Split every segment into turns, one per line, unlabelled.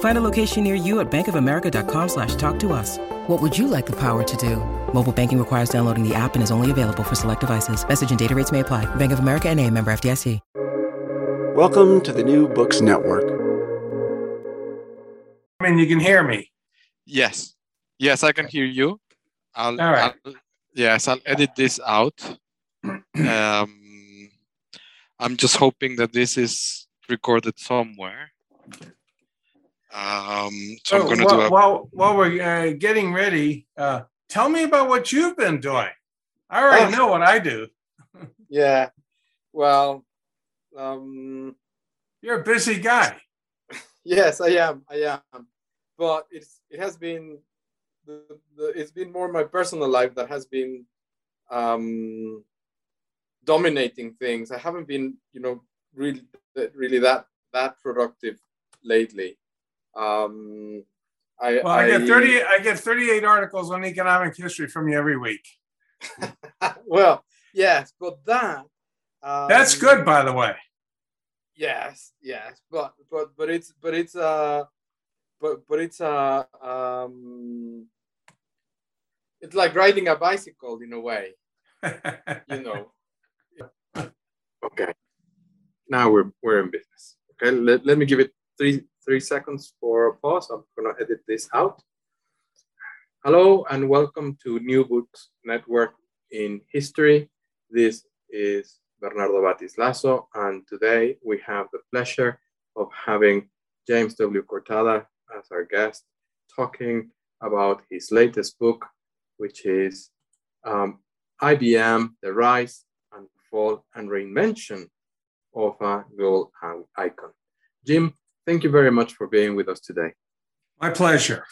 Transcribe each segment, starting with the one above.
Find a location near you at bankofamerica.com slash talk to us. What would you like the power to do? Mobile banking requires downloading the app and is only available for select devices. Message and data rates may apply. Bank of America and a member FDIC.
Welcome to the New Books Network.
I mean, you can hear me.
Yes. Yes, I can hear you. I'll,
All right.
I'll- yes, I'll edit this out. um, I'm just hoping that this is recorded somewhere. Um, so I'm going to
while,
do a
while, while we're uh, getting ready, uh, tell me about what you've been doing. I already
Oh.
know what I do.
Yeah. Well, um,
You're a busy guy.
yes, I am. I am. But it's it has been the, the it's been more my personal life that has been um, dominating things. I haven't been, you know, really really that that productive lately. Um, I
Well, I, get 30. I get 38 articles on economic history from you every week.
well, yes, but that um,
That's good, by the way.
yes yes but but but it's but it's uh but but it's uh um it's like riding a bicycle in a way you know okay now we're we're in business okay let, let me give it three three seconds for a pause i'm gonna edit this out hello and welcome to new books network in history this is Bernardo Batiz-Lazo, and today we have the pleasure of having James W. Cortada as our guest, talking about his latest book, which is um, IBM The Rise and Fall and Reinvention of a Global Icon. Jim, thank you very much for being with us today.
My pleasure.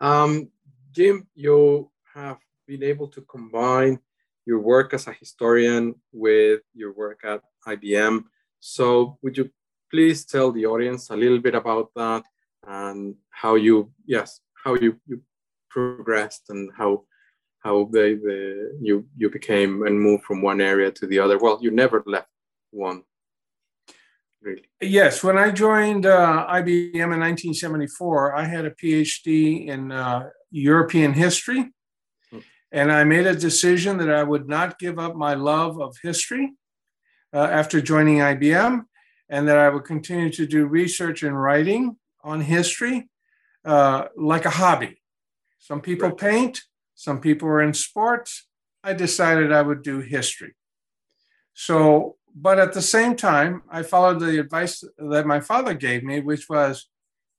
Um, Jim, you have been able to combine your work as a historian with your work at IBM. So, would you please tell the audience a little bit about that and how you, yes, how you, you progressed and how how they, the you you became and moved from one area to the other. Well, you never left one, really.
Yes, when I joined uh, IBM in 1974, I had a PhD in uh, European history.
Hmm.
And I made a decision that I would not give up my love of history uh, after joining IBM, and that I would continue to do research and writing on history uh, like a hobby. Some people
Right.
paint, some people are in sports. I decided I would do history. So, but at the same time, I followed the advice that my father gave me, which was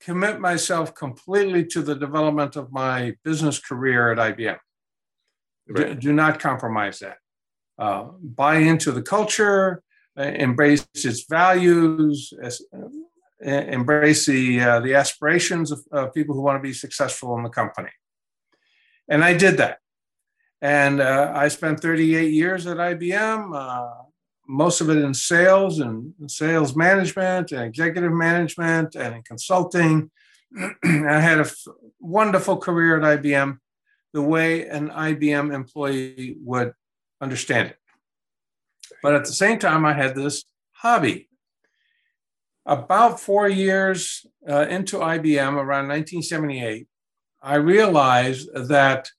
commit myself completely to the development of my business career at IBM. Do,
Right.
do not compromise that. Uh, buy into the culture, uh, embrace its values, uh, embrace the uh, the aspirations of uh, people who want to be successful in the company. And I did that. And uh, I spent 38 years at IBM, uh, most of it in sales and sales management and executive management and in consulting. I had a f- wonderful career at IBM, the way an IBM employee would understand it. But at the same time, I had this hobby. About four years uh, into IBM around 1978, I realized that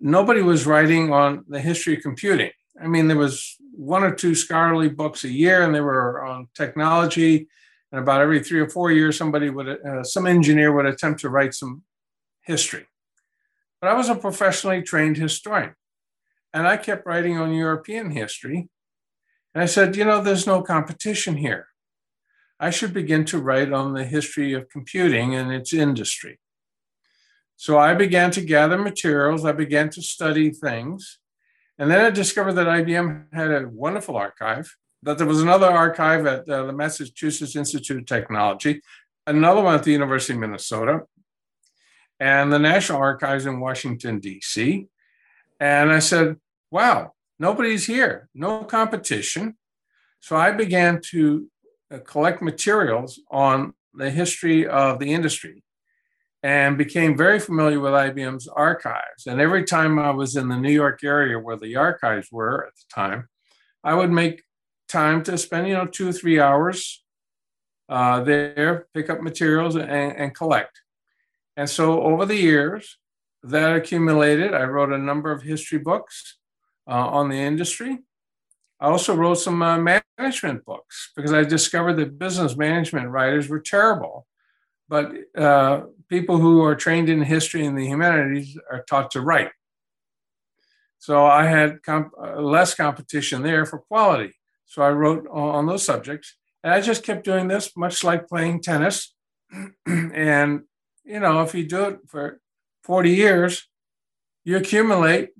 nobody was writing on the history of computing. I mean, there was one or two scholarly books a year, and they were on technology. And about every three or four years, somebody would, uh, some engineer would attempt to write some history. But I was a professionally trained historian, and I kept writing on European history. And I said, you know, there's no competition here. I should begin to write on the history of computing and its industry. So I began to gather materials, I began to study things. And then I discovered that IBM had a wonderful archive, that there was another archive at uh, the Massachusetts Institute of Technology, another one at the University of Minnesota, and the National Archives in Washington, D.C. And I said, wow, nobody's here, no competition. So I began to uh, collect materials on the history of the industry and became very familiar with IBM's archives. And every time I was in the New York area where the archives were at the time, I would make time to spend, you know, two or three hours uh, there, pick up materials and, and collect. And so over the years, that accumulated. I wrote a number of history books uh, on the industry. I also wrote some uh, management books because I discovered that business management writers were terrible but uh, people who are trained in history and the humanities are taught to write. So I had comp- uh, less competition there for quality. So I wrote on those subjects. And I just kept doing this, much like playing tennis. and, you know, if you do it for 40 years, you accumulate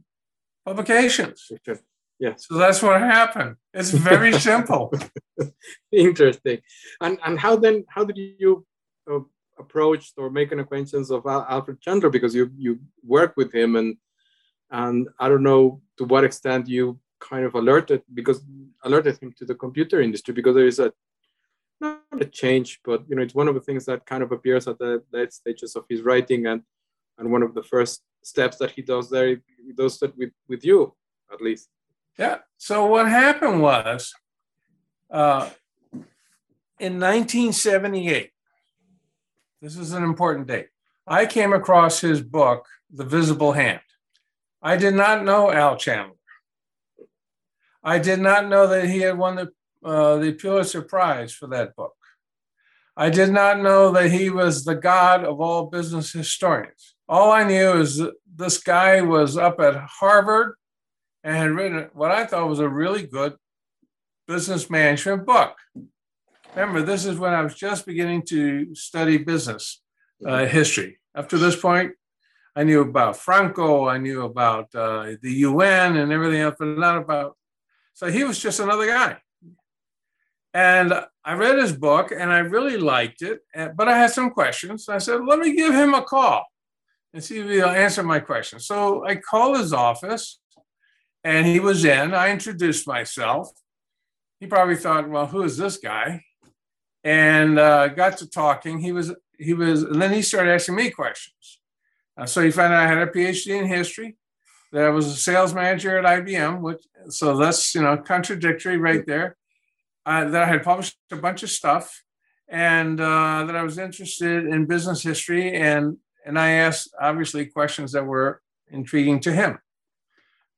publications.
Yeah.
So that's what happened. It's very simple.
Interesting. And and how then? How did you uh, approached or make an acquaintance of Alfred Chandler because you you work with him and and I don't know to what extent you kind of alerted because alerted him to the computer industry because there is a not a change but you know it's one of the things that kind of appears at the late stages of his writing and and one of the first steps that he does there he does that with with you at least.
Yeah. So what happened was uh, in 1978 this is an important date. I came across his book, The Visible Hand. I did not know Al Chandler. I did not know that he had won the, uh, the Pulitzer Prize for that book. I did not know that he was the god of all business historians. All I knew is that this guy was up at Harvard and had written what I thought was a really good business management book. Remember, this is when I was just beginning to study business uh, history. Up to this point, I knew about Franco, I knew about uh, the UN and everything else, but not about. So he was just another guy. And I read his book and I really liked it, but I had some questions. I said, let me give him a call and see if he'll answer my questions. So I called his office and he was in. I introduced myself. He probably thought, well, who is this guy? And uh, got to talking. He was he was, and then he started asking me questions. Uh, so he found out I had a PhD in history, that I was a sales manager at IBM, which so that's you know contradictory right there. Uh, that I had published a bunch of stuff, and uh, that I was interested in business history, and and I asked obviously questions that were intriguing to him.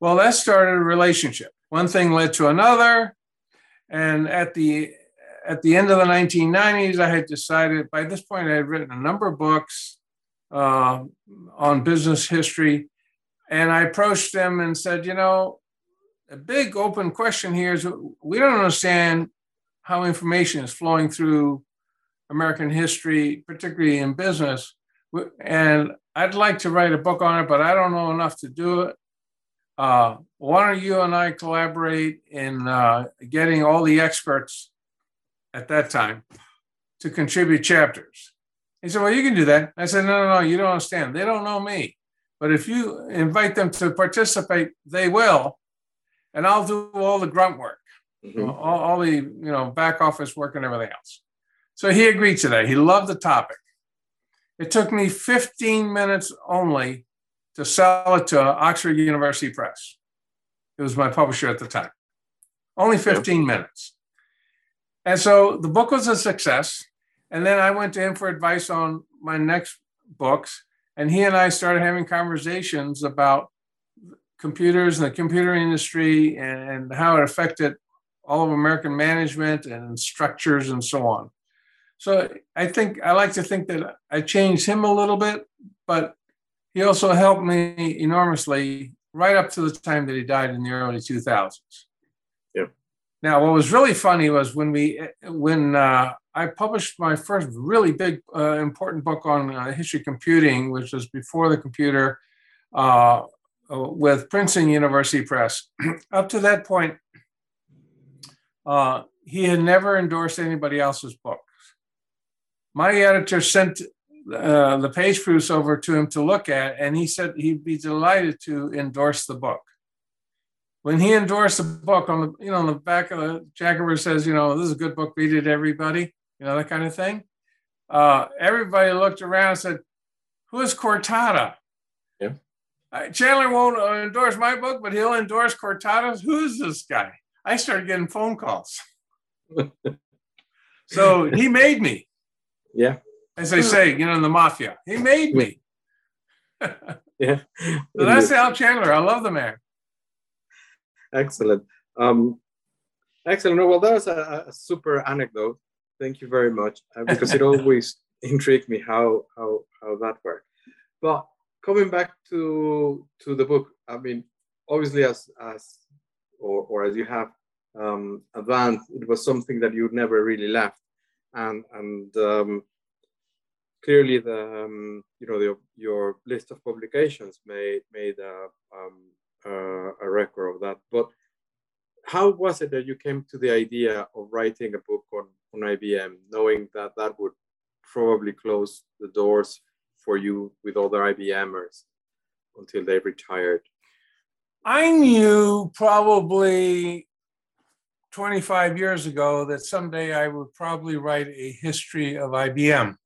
Well, that started a relationship. One thing led to another, and at the at the end of the 1990s, I had decided, by this point, I had written a number of books uh, on business history. And I approached them and said, you know, a big open question here is we don't understand how information is flowing through American history, particularly in business. And I'd like to write a book on it, but I don't know enough to do it. Uh, why don't you and I collaborate in uh, getting all the experts at that time to contribute chapters. He said, Well, you can do that. I said, No, no, no, you don't understand. They don't know me. But if you invite them to participate, they will. And I'll do all the grunt work, mm-hmm. all, all, the you know back office work and everything else. So he agreed to that. He loved the topic. It took me 15 minutes only to sell it to Oxford University Press. It was my publisher at the time. Only 15 minutes. And so the book was a success. And then I went to him for advice on my next books. And he and I started having conversations about computers and the computer industry and how it affected all of American management and structures and so on. So I think I like to think that I changed him a little bit, but he also helped me enormously right up to the time that he died in the early 2000s. Now, what was really funny was when we when uh, I published my first really big uh, important book on uh, history computing, which was before the computer, uh, with Princeton University Press. up to that point, uh, he had never endorsed anybody else's book. My editor sent uh, the page proofs over to him to look at, and he said he'd be delighted to endorse the book. When he endorsed the book on the, you know, on the back of the it says, you know, this is a good book, read it, everybody, you know, that kind of thing. Uh, everybody looked around and said, who is Cortada?
Yeah.
Uh, Chandler won't endorse my book, but he'll endorse Cortada's. Who's this guy? I started getting phone calls. so he made me.
Yeah.
As they say, you know, in the mafia, he made me.
yeah.
So that's Al Chandler. I love the man.
Excellent. Um, excellent. Well, that was a, a super anecdote. Thank you very much uh, because it always intrigued me how how how that worked. But coming back to to the book, I mean, obviously, as as or, or as you have um, advanced, it was something that you never really left, and and um, clearly the um, you know the, your list of publications made made a, um, Uh, a record of that. But how was it that you came to the idea of writing a book on on IBM, knowing that that would probably close the doors for you with other IBMers until they retired?
I knew probably 25 years ago that someday I would probably write a history of IBM.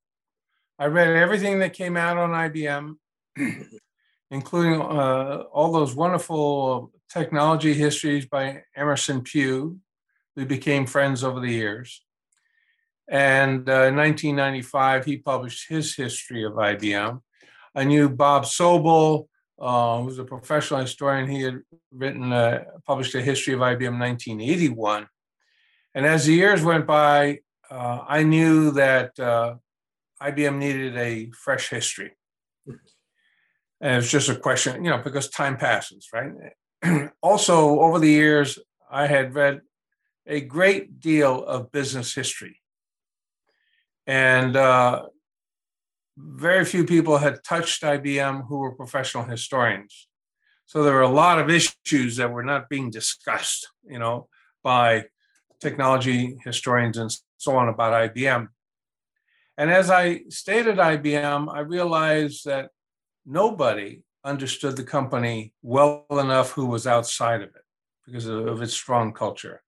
I read everything that came out on IBM, including uh, all those wonderful technology histories by Emerson Pugh. We became friends over the years. And uh, in 1995, he published his history of IBM. I knew Bob Sobel, uh, who's a professional historian. He had written, uh, published a history of IBM in 1981. And as the years went by, uh, I knew that uh, IBM needed a fresh history. And it's just a question, you know, because time passes, right? also, over the years, I had read a great deal of business history. And uh, very few people had touched IBM who were professional historians. So there were a lot of issues that were not being discussed, you know, by technology historians and so on about IBM. And as I stayed at IBM, I realized that nobody understood the company well enough who was outside of it because of, its strong culture.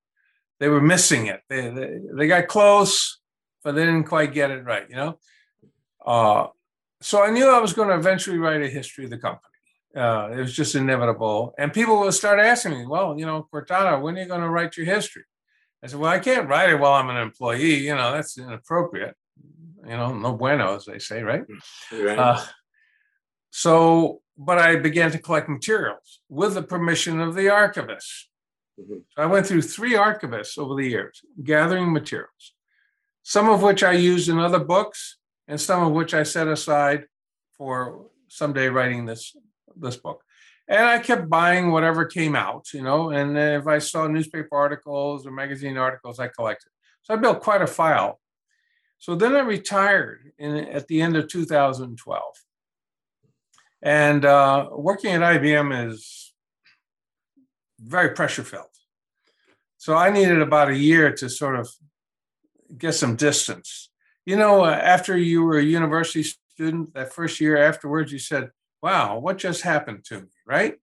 They were missing it. They, they, they got close, but they didn't quite get it right, you know? Uh, so I knew I was going to eventually write a history of the company. Uh, it was just inevitable. And people would start asking me, well, you know, Cortada, when are you going to write your history? I said, well, I can't write it while I'm an employee. You know, that's inappropriate. You know, no bueno, as they say, right?
Right.
Uh, so, but I began to collect materials with the permission of the archivist.
Mhm.
So I went through three archivists over the years, gathering materials, some of which I used in other books, and some of which I set aside for someday writing this this book. And I kept buying whatever came out, you know. And if I saw newspaper articles or magazine articles, I collected. So I built quite a file. So then I retired in, at the end of 2012. And uh, working at IBM is very pressure filled. So I needed about a year to sort of get some distance. You know, uh, after you were a university student, that first year afterwards, you said, wow, what just happened to me, right?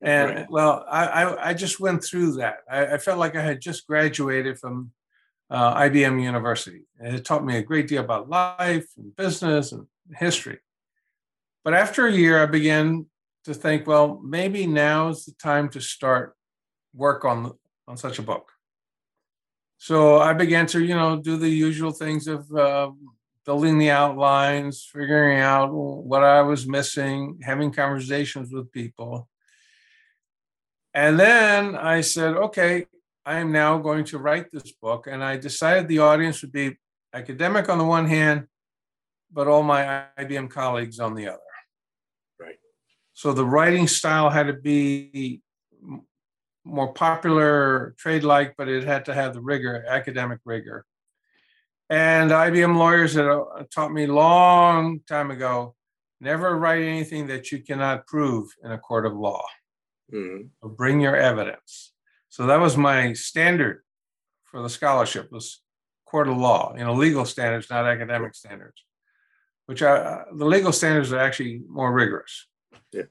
And
Right.
well, I, I, I just went through that. I, I felt like I had just graduated from uh, IBM University. And it taught me a great deal about life and business and history. But after a year, I began to think, well, maybe now is the time to start work on on such a book. So I began to, you know, do the usual things of uh, building the outlines, figuring out what I was missing, having conversations with people. And then I said, okay, I am now going to write this book. And I decided the audience would be academic on the one hand, but all my IBM colleagues on the other. So the writing style had to be more popular, trade like, but it had to have the rigor, academic rigor. And IBM lawyers had uh, taught me long time ago never write anything that you cannot prove in a court of law.
Mhm.
So bring your evidence. So that was my standard for the scholarship was court of law, you know, legal standards, not academic standards, which are the legal standards are actually more rigorous.
Yeah.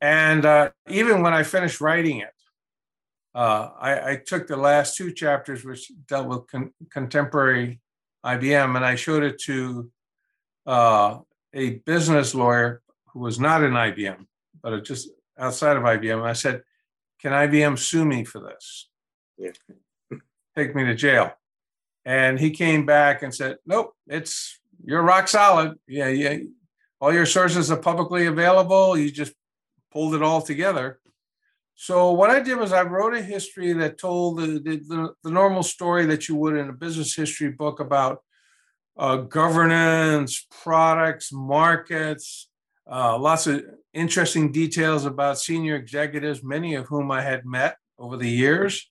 And uh, even when I finished writing it, uh, I, I took the last two chapters, which dealt with con- contemporary IBM, and I showed it to uh, a business lawyer who was not in IBM, but just outside of IBM. I said, "Can IBM sue me for this?
Yeah.
Take me to jail." And he came back and said, "Nope, it's you're rock solid. Yeah, yeah. All your sources are publicly available. You just pulled it all together." So what I did was I wrote a history that told the, the, the, normal story that you would in a business history book about uh, governance, products, markets, uh, lots of interesting details about senior executives, many of whom I had met over the years.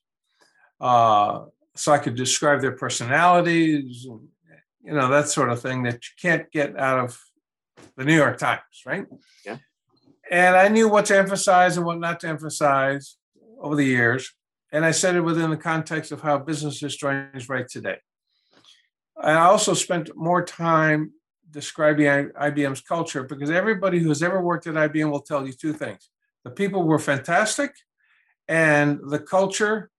Uh, so I could describe their personalities, you know, that sort of thing that you can't get out of the New York Times, right?
Yeah.
And I knew what to emphasize and what not to emphasize over the years. And I said it within the context of how business historians write today. I also spent more time describing IBM's culture because everybody who's ever worked at IBM will tell you two things. The people were fantastic, and the culture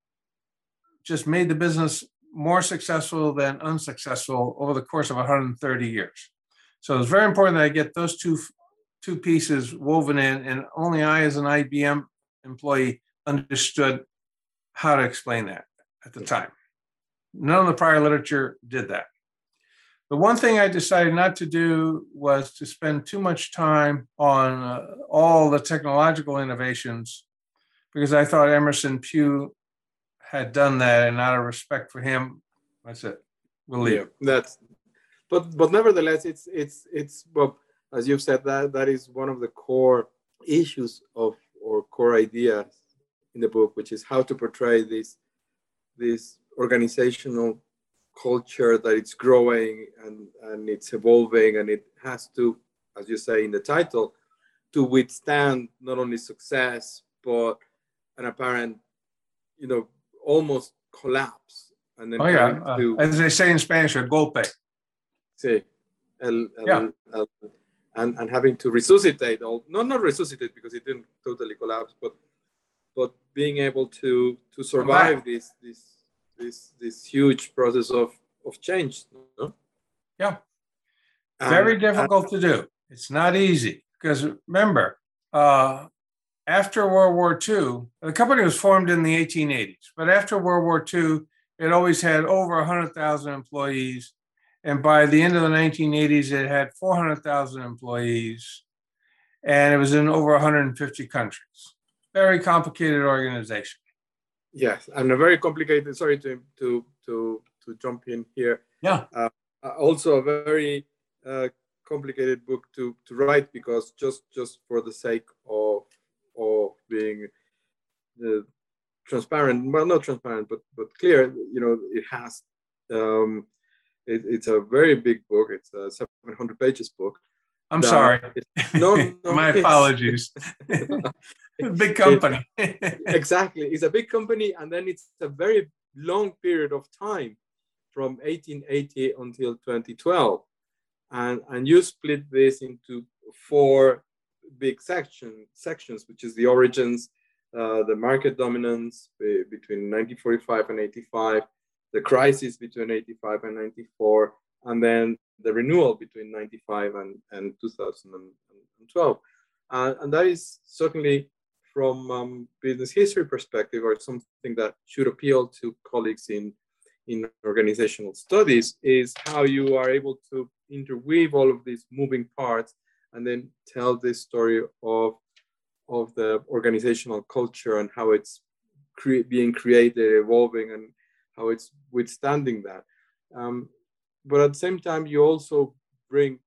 just made the business more successful than unsuccessful over the course of 130 years. So it's very important that I get those two two pieces woven in, and only I, as an IBM employee, understood how to explain that at the time. None of the prior literature did that. The one thing I decided not to do was to spend too much time on uh, all the technological innovations because I thought Emerson Pugh had done that, and out of respect for him, that's it. We'll leave.
Yeah, that's. But but nevertheless, it's it's it's well, as you've said that that is one of the core issues of or core ideas in the book, which is how to portray this this organizational culture that it's growing and and it's evolving and it has to, as you say in the title, to withstand not only success but an apparent, you know, almost collapse. And then
Oh yeah,
having
uh, as they say in Spanish, a golpe.
Sí. El, el-
Yeah.
el- and, and having to resuscitate all no not resuscitate because it didn't totally collapse but but being able to to survive this this this this huge process of of change no?
Yeah.
And-
Very
and-
difficult to do. It's not easy because remember, uh, after World War II, the company was formed in the 1880s, but after World War II, it always had over 100,000 employees. And by the end of the 1980s, it had 400,000 employees and it was in over 150 countries. Very complicated organization.
yes and a very complicated sorry to to to to jump in here
Yeah.
uh, also a very uh, complicated book to to write because just just for the sake of of being uh, transparent well not transparent but but clear you know it has um it, it's a very big book it's a 700 pages book
I'm
that-
sorry.
no, no
My apologies. Big company.
exactly it's a big company and then it's a very long period of time from 1880 until 2012 and and you split this into four big section sections which is the origins uh, the market dominance be- between 1945 and 85 the crisis between 85 and 94 and then the renewal between 95 and, and 2012 uh, and that is certainly from um, business history perspective or something that should appeal to colleagues in in organizational studies is how you are able to interweave all of these moving parts and then tell this story of of the organizational culture and how it's cre- being created, evolving, and how it's withstanding that. Um, but at the same time, you also bring,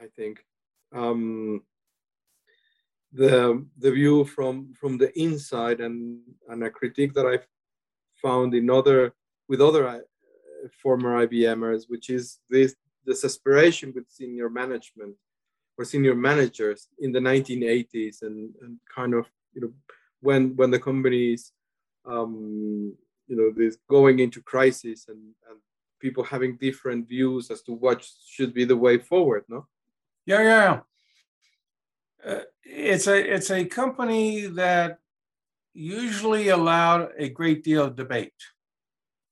I think, um, the the view from from the inside and and a critique that I've found in other with other uh, former IBMers, which is this aspiration with senior management or senior managers in the 1980s and, and kind of you know when when the companies um, you know this going into crisis and, and people having different views as to what should be the way forward no
yeah yeah uh, it's a it's a company that usually allowed a great deal of debate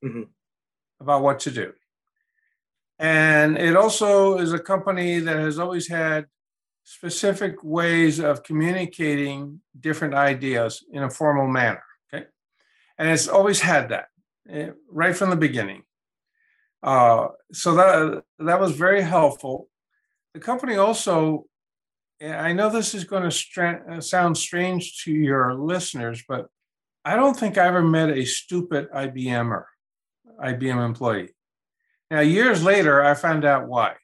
mm-hmm. about what to do and it also is a company that has always had specific ways of communicating different ideas in a formal manner. And it's always had that eh, right from the beginning. Uh, so that, that was very helpful. The company also, I know this is going to stra- uh, sound strange to your listeners, but I don't think I ever met a stupid IBMer, IBM employee. Now, years later, I found out why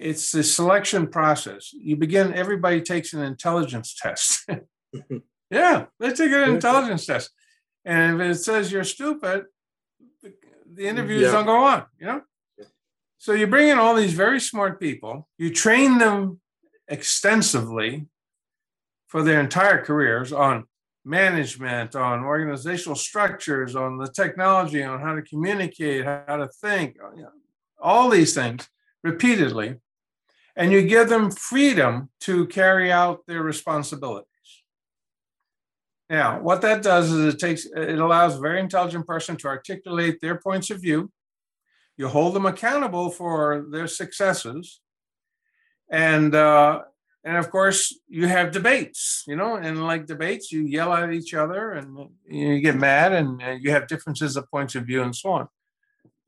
it's the selection process. You begin, everybody takes an intelligence test. yeah, they take an intelligence test. And if it says you're stupid, the, the interviews yeah. don't go on, you know? So you bring in all these very smart people, you train them extensively for their entire careers on management, on organizational structures, on the technology, on how to communicate, how to think, you know, all these things repeatedly and you give them freedom to carry out their responsibilities. Now, what that does is it takes it allows a very intelligent person to articulate their points of view. You hold them accountable for their successes, and uh, and of course you have debates. You know, and like debates, you yell at each other and you get mad, and you have differences of points of view and so on.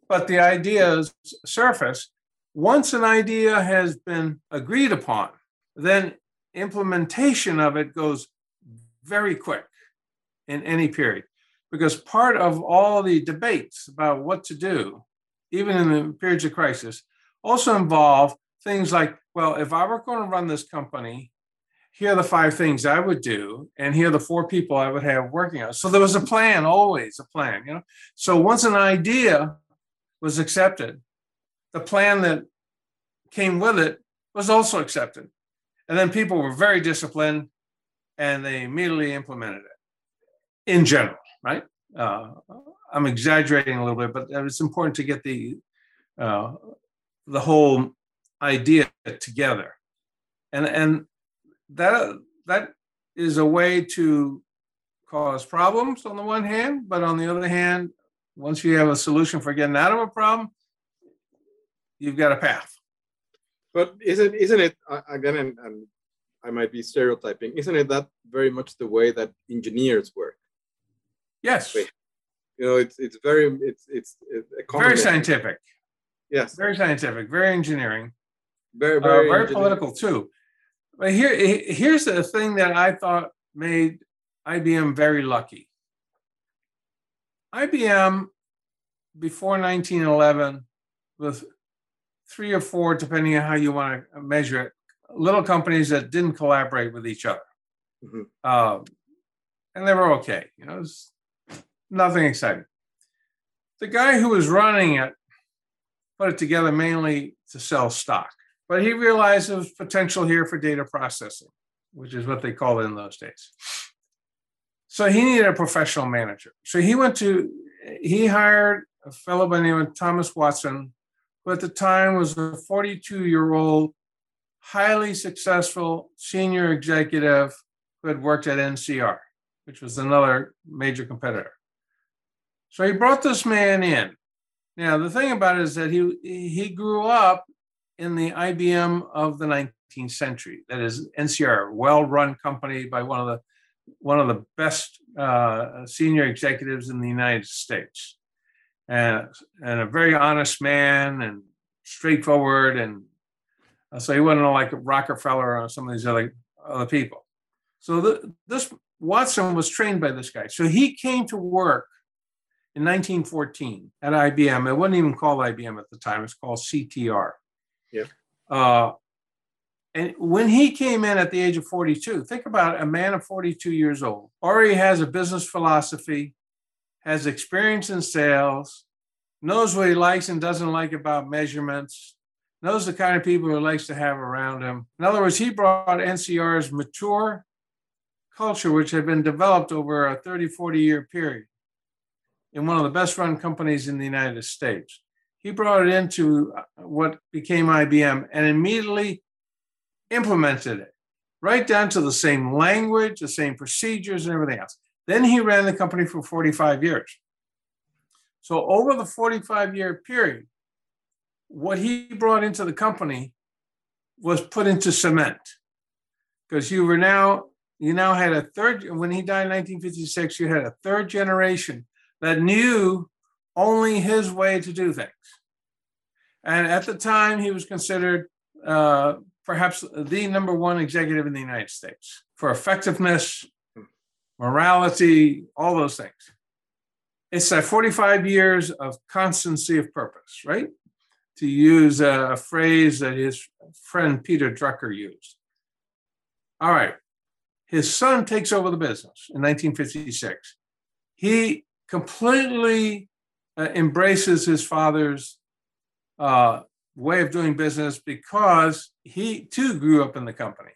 But the ideas surface, once an idea has been agreed upon, then implementation of it goes very quick in any period. Because part of all the debates about what to do, even in the periods of crisis, also involve things like, well, if I were going to run this company, here are the five things I would do, and here are the four people I would have working on. So there was a plan, always a plan, you know. So once an idea was accepted, the plan that came with it was also accepted. And then people were very disciplined and they immediately implemented it in general, right? Uh, I'm exaggerating a little bit, but it's important to get the uh, the whole idea together, and and that that is a way to cause problems on the one hand, but on the other hand, once you have a solution for getting out of a problem, you've got a path.
But isn't isn't it again? And, and I might be stereotyping. Isn't it that very much the way that engineers work?
Yes.
You know, it's it's very it's it's,
very scientific.
Yes.
Very scientific. Very engineering.
Very very,
uh, very political too. But here here's the thing that I thought made IBM very lucky. IBM before 1911 was three or four, depending on how you want to measure it, little companies that didn't collaborate with each other. Mm-hmm. Um, and they were okay. You know, it was nothing exciting. The guy who was running it put it together mainly to sell stock, but he realized there was potential here for data processing, which is what they called it in those days. So he needed a professional manager. So he went to, he hired a fellow by the name of Thomas Watson, who at the time was a 42 year old, highly successful senior executive who had worked at NCR, which was another major competitor. So he brought this man in. Now, the thing about it is that he, he grew up in the IBM of the 19th century. That is NCR, well-run company by one of the one of the best uh, senior executives in the United States and, and a very honest man and straightforward, and uh, so he wasn't like Rockefeller or some of these other other people. So the, this Watson was trained by this guy. So he came to work in 1914 at IBM. It wasn't even called IBM at the time. It's called CTR.
Yeah.
Uh, and when he came in at the age of 42, think about it, a man of 42 years old, already has a business philosophy, has experience in sales, knows what he likes and doesn't like about measurements, knows the kind of people he likes to have around him. In other words, he brought NCR's mature culture, which had been developed over a 30, 40 year period in one of the best run companies in the United States. He brought it into uh, what became IBM and immediately implemented it right down to the same language, the same procedures, and everything else. Then he ran the company for 45 years. So, over the 45 year period, what he brought into the company was put into cement because you were now you now had a third when he died in 1956 you had a third generation that knew only his way to do things and at the time he was considered uh, perhaps the number one executive in the United States for effectiveness, morality, all those things. It's that 45 years of constancy of purpose, right? To use a, phrase that his friend Peter Drucker used. All right. His son takes over the business in 1956. He completely uh, embraces his father's uh, way of doing business because he too grew up in the company.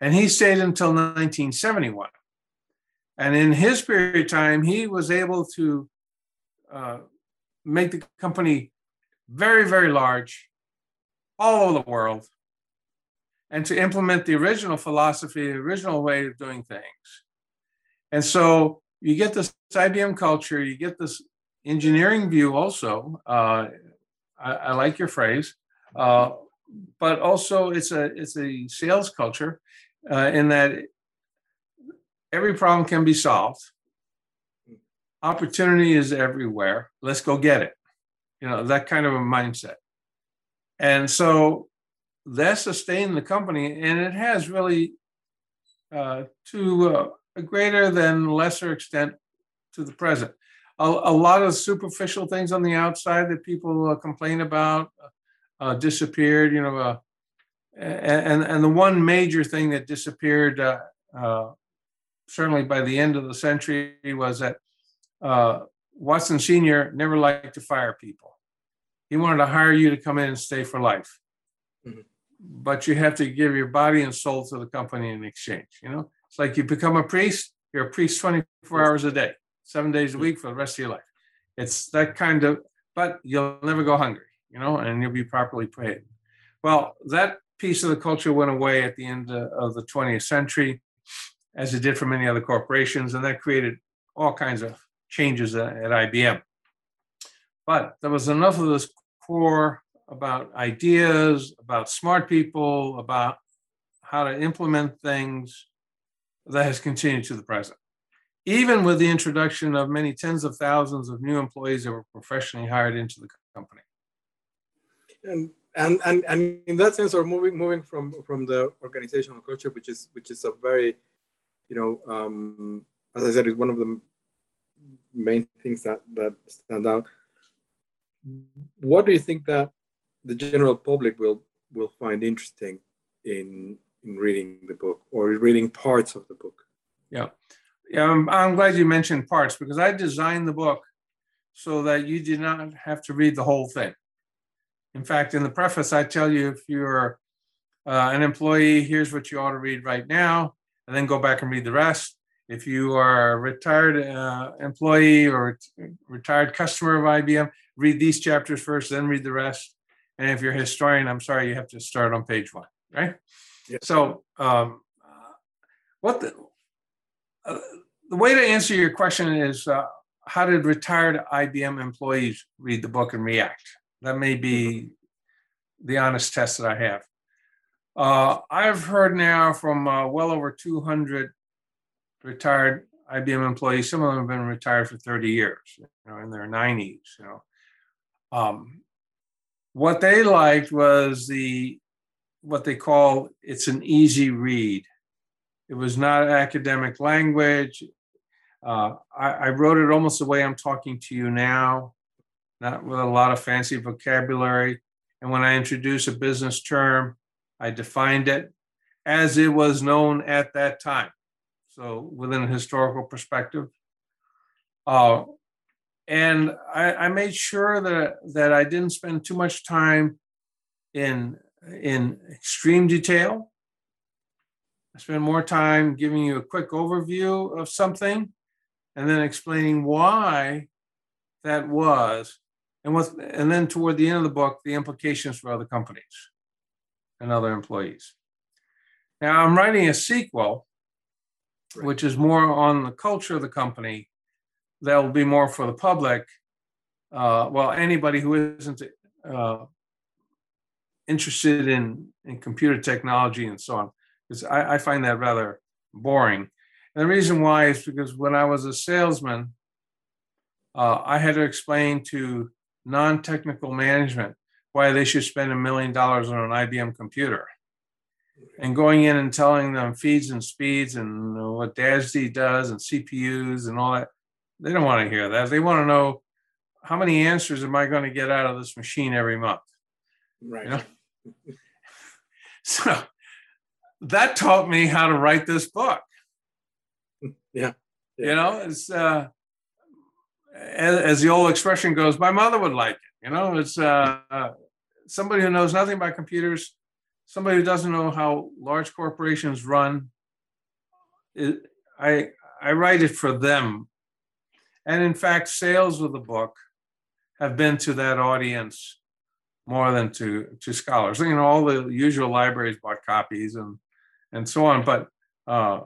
And he stayed until 1971 and in his period of time he was able to uh, make the company very very large all over the world and to implement the original philosophy the original way of doing things. And so you get this ibm culture you get this engineering view also uh, I, I like your phrase, uh, but also it's a it's a sales culture uh, in that every problem can be solved. Opportunity is everywhere. Let's go get it. You know that kind of a mindset, and so that sustained the company, and it has really, uh, to uh, a greater than lesser extent, to the present a, a lot of superficial things on the outside that people uh, complain about uh, disappeared. You know, uh, and and the one major thing that disappeared uh, uh, certainly by the end of the century was that uh, Watson Senior never liked to fire people. He wanted to hire you to come in and stay for life. Mm-hmm. But you have to give your body and soul to the company in exchange. You know, it's like you become a priest. You're a priest 24 hours a day seven days a week for the rest of your life. It's that kind of, but you'll never go hungry, you know, and you'll be properly paid. Well, that piece of the culture went away at the end of the 20th century, as it did for many other corporations, and that created all kinds of changes at IBM. But there was enough of this core about ideas, about smart people, about how to implement things that has continued to the present even with the introduction of many tens of thousands of new employees that were professionally hired into the company.
And and and, and in that sense, or moving moving from from the organizational culture, which is which is a very, you know, um, as I said, is one of the main things that that stand out. What do you think that the general public will will find interesting in in reading the book or reading parts of the book?
Yeah. Yeah, I'm, I'm glad you mentioned parts because I designed the book so that you did not have to read the whole thing. In fact, in the preface, I tell you if you're uh, an employee, here's what you ought to read right now, and then go back and read the rest. If you are a retired uh, employee or retired customer of IBM, read these chapters first, then read the rest. And if you're a historian, I'm sorry, you have to start on page one, right? Yeah. So, um, what the uh, the way to answer your question is uh, how did retired IBM employees read the book and react? That may be the honest test that I have. Uh, I've heard now from uh, well over 200 retired IBM employees. Some of them have been retired for 30 years, you know, in their 90s. You know, um, what they liked was the what they call it's an easy read. It was not academic language. Uh, I, I, wrote it almost the way I'm talking to you now, not with a lot of fancy vocabulary. And when I introduce a business term, I defined it as it was known at that time. So within a historical perspective. Uh, and I, I, made sure that that I didn't spend too much time in in extreme detail. I spend more time giving you a quick overview of something, and then explaining why that was, and what, and then toward the end of the book, the implications for other companies and other employees. Now I'm writing a sequel, which is more on the culture of the company that will be more for the public. Uh, well, anybody who isn't uh, interested in, in computer technology and so on, because I, I find that rather boring. And the reason why is because when I was a salesman, uh, I had to explain to non technical management why they should spend a million dollars on an IBM computer. And going in and telling them feeds and speeds and what DASD does and CPUs and all that, they don't want to hear that. They want to know how many answers am I going to get out of this machine every month?
Right.
You know? so that taught me how to write this book.
Yeah. yeah.
You know, it's uh, as, as, the old expression goes, my mother would like it. You know, it's uh, somebody who knows nothing about computers, somebody who doesn't know how large corporations run. It, I I write it for them and in fact, sales of the book have been to that audience more than to, to scholars. You know, all the usual libraries bought copies and, and so on. But uh,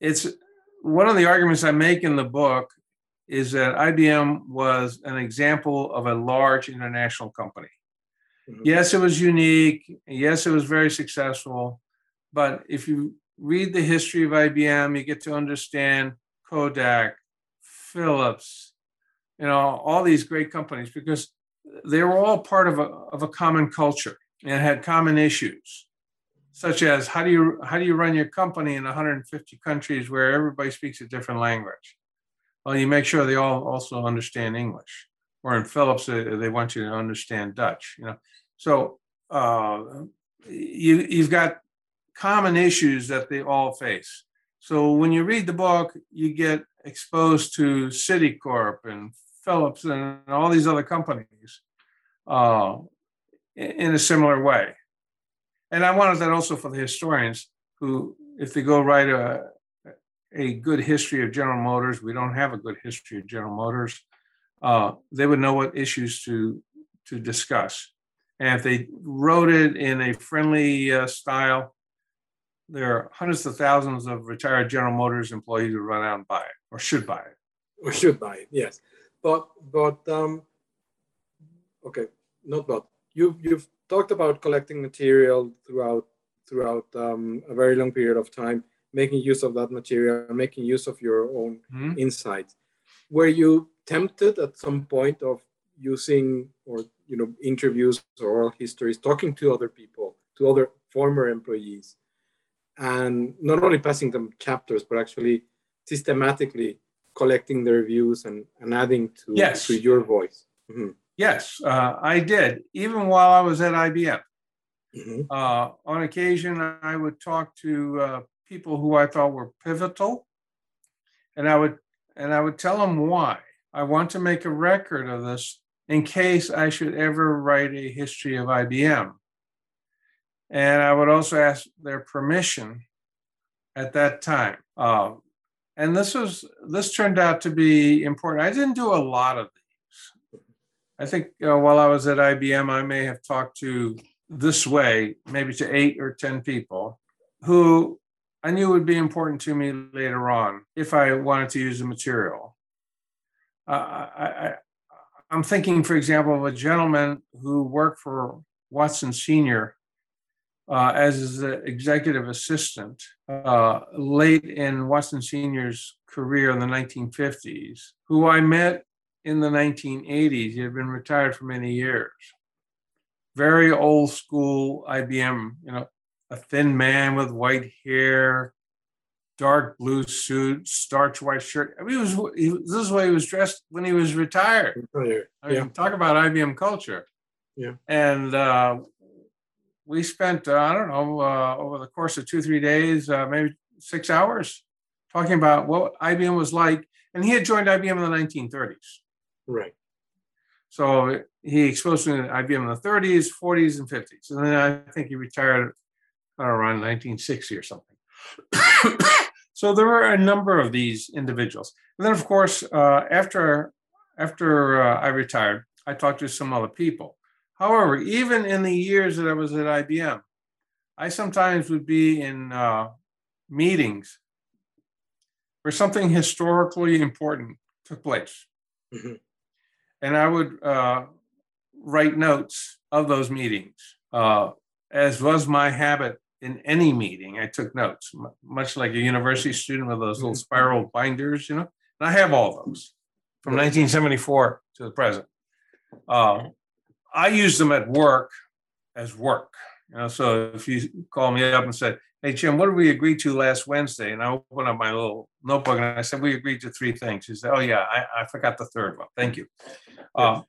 it's one of the arguments I make in the book is that IBM was an example of a large international company. Mm-hmm. Yes, it was unique. Yes, it was very successful. But if you read the history of IBM, you get to understand Kodak, Philips, you know, all these great companies because they were all part of a, of a common culture and had common issues such as how do you how do you run your company in 150 countries where everybody speaks a different language? Well you make sure they all also understand english or in philips they want you to understand dutch you know? So uh, you you've got common issues that they all face. So when you read the book you get exposed to Citicorp and Philips and all these other companies uh, in a similar way. And I wanted that also for the historians who, if they go write a, a good history of General Motors, we don't have a good history of General Motors, uh, they would know what issues to, to discuss. And if they wrote it in a friendly uh, style, there are hundreds of thousands of retired General Motors employees who run out and buy it or should buy it.
Or should buy it, yes. But but um, okay, not but you've you've talked about collecting material throughout throughout um, a very long period of time, making use of that material, making use of your own mm-hmm. insights. Were you tempted at some point of using or you know interviews or oral histories, talking to other people, to other former employees, and not only passing them chapters, but actually systematically collecting their views and, and adding to,
yes.
to your voice.
Mm-hmm. Yes, uh, I did, even while I was at IBM. Mm-hmm. Uh, on occasion, I would talk to uh, people who I thought were pivotal, and I would and I would tell them why. I want to make a record of this in case I should ever write a history of IBM. And I would also ask their permission at that time. Uh, and this was this turned out to be important. I didn't do a lot of these. I think uh, while I was at IBM, I may have talked to this way, maybe to eight or ten people who I knew would be important to me later on if I wanted to use the material. Uh, I, I, I'm thinking, for example, of a gentleman who worked for Watson Senior uh, as his executive assistant uh, late in Watson Sr.'s career in the 1950s, who I met in the 1980s. He had been retired for many years. very old school IBM, you know, a thin man with white hair, dark blue suit, starch white shirt. I mean, he was, he, this is why he was dressed when he was retired. I mean, yeah. talk about IBM culture.
Yeah.
And uh, we spent, uh, I don't know, uh, over the course of two, three days, uh, maybe six hours talking about what IBM was like. And he had joined IBM in the 1930s.
Right.
So he exposed to IBM in the 30s, 40s, and 50s. And then I think he retired around 1960 or something. so there were a number of these individuals. And then, of course, uh, after after uh, I retired, I talked to some other people. However, even in the years that I was at IBM, I sometimes would be in uh, meetings where something historically important took place. Mm-hmm. And I would uh, write notes of those meetings, uh, as was my habit in any meeting. I took notes, m- much like a university student with those little mm-hmm. spiral binders, you know. And I have all those from 1974 to the present. Uh, I use them at work as work. You know, so if you call me up and say, "Hey Jim, what did we agree to last Wednesday?" and I open up my little notebook and I said, "We agreed to three things." He said, "Oh yeah, I, I forgot the third one. Thank you." Uh,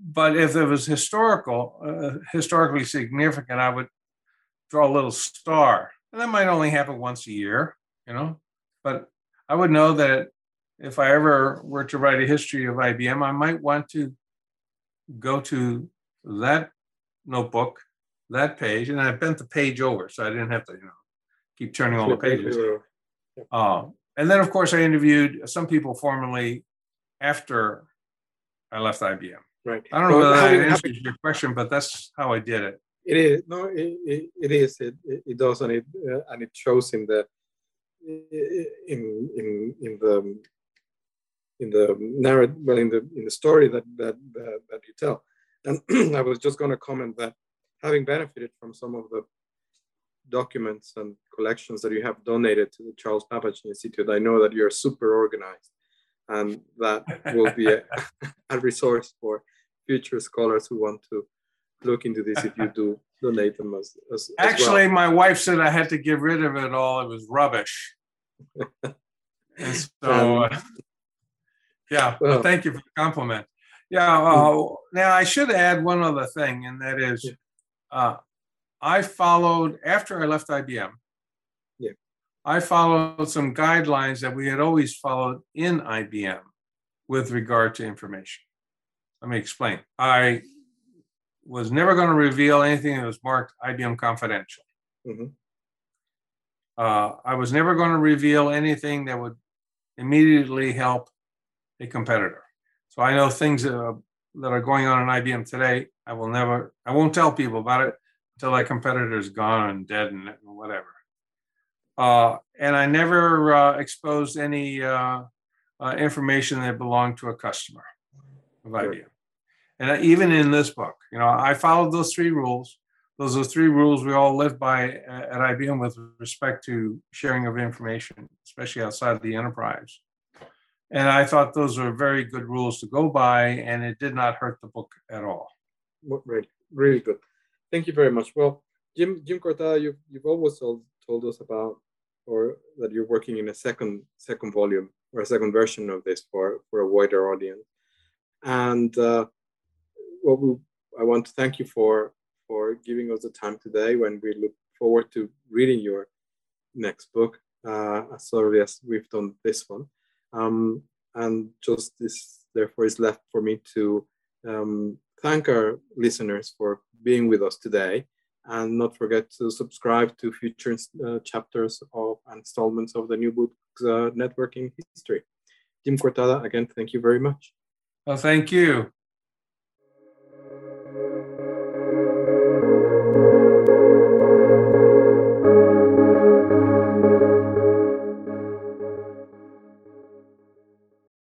but if it was historical, uh, historically significant, I would draw a little star. And that might only happen once a year, you know. But I would know that if I ever were to write a history of IBM, I might want to go to that notebook, that page, and I bent the page over so I didn't have to, you know, keep turning all the pages. Uh, and then, of course, I interviewed some people formally after I left IBM.
Right.
I don't know well, whether that answers your question, but that's how I did it.
It is no, it, it, it is. It, it does, and it uh, and it shows in the in in in the in the narrative, well, in the in the story that that that, that you tell. And I was just going to comment that having benefited from some of the documents and collections that you have donated to the Charles Babbage Institute, I know that you're super organized, and that will be a, a resource for future scholars who want to look into this if you do donate them as, as
actually
as well.
my wife said i had to get rid of it all. It was rubbish. And so uh, yeah well, thank you for the compliment yeah uh, hmm. now i should add one other thing and that is uh, i followed after i left ibm
yeah.
i followed some guidelines that we had always followed in ibm with regard to information let me explain. I was never going to reveal anything that was marked IBM confidential. Mm-hmm. Uh, I was never going to reveal anything that would immediately help a competitor. So I know things that are, that are going on in IBM today. I will never, I won't tell people about it until that competitor is gone and dead and whatever. Uh, and I never uh, exposed any uh, uh, information that belonged to a customer of IBM. And even in this book, you know, I followed those three rules. Those are three rules we all live by at IBM with respect to sharing of information, especially outside the enterprise. And I thought those were very good rules to go by, and it did not hurt the book at all.
Really, really good. Thank you very much. Well, Jim, Jim Cortada, you've, you've always told, told us about, or that you're working in a second second volume or a second version of this for, for a wider audience. And uh, well, we, I want to thank you for for giving us the time today. When we look forward to reading your next book, uh, as early as we've done this one, um, and just this therefore is left for me to um, thank our listeners for being with us today, and not forget to subscribe to future uh, chapters of installments of the New Books uh, Networking History. Jim Cortada, again, thank you very much.
Well, thank you.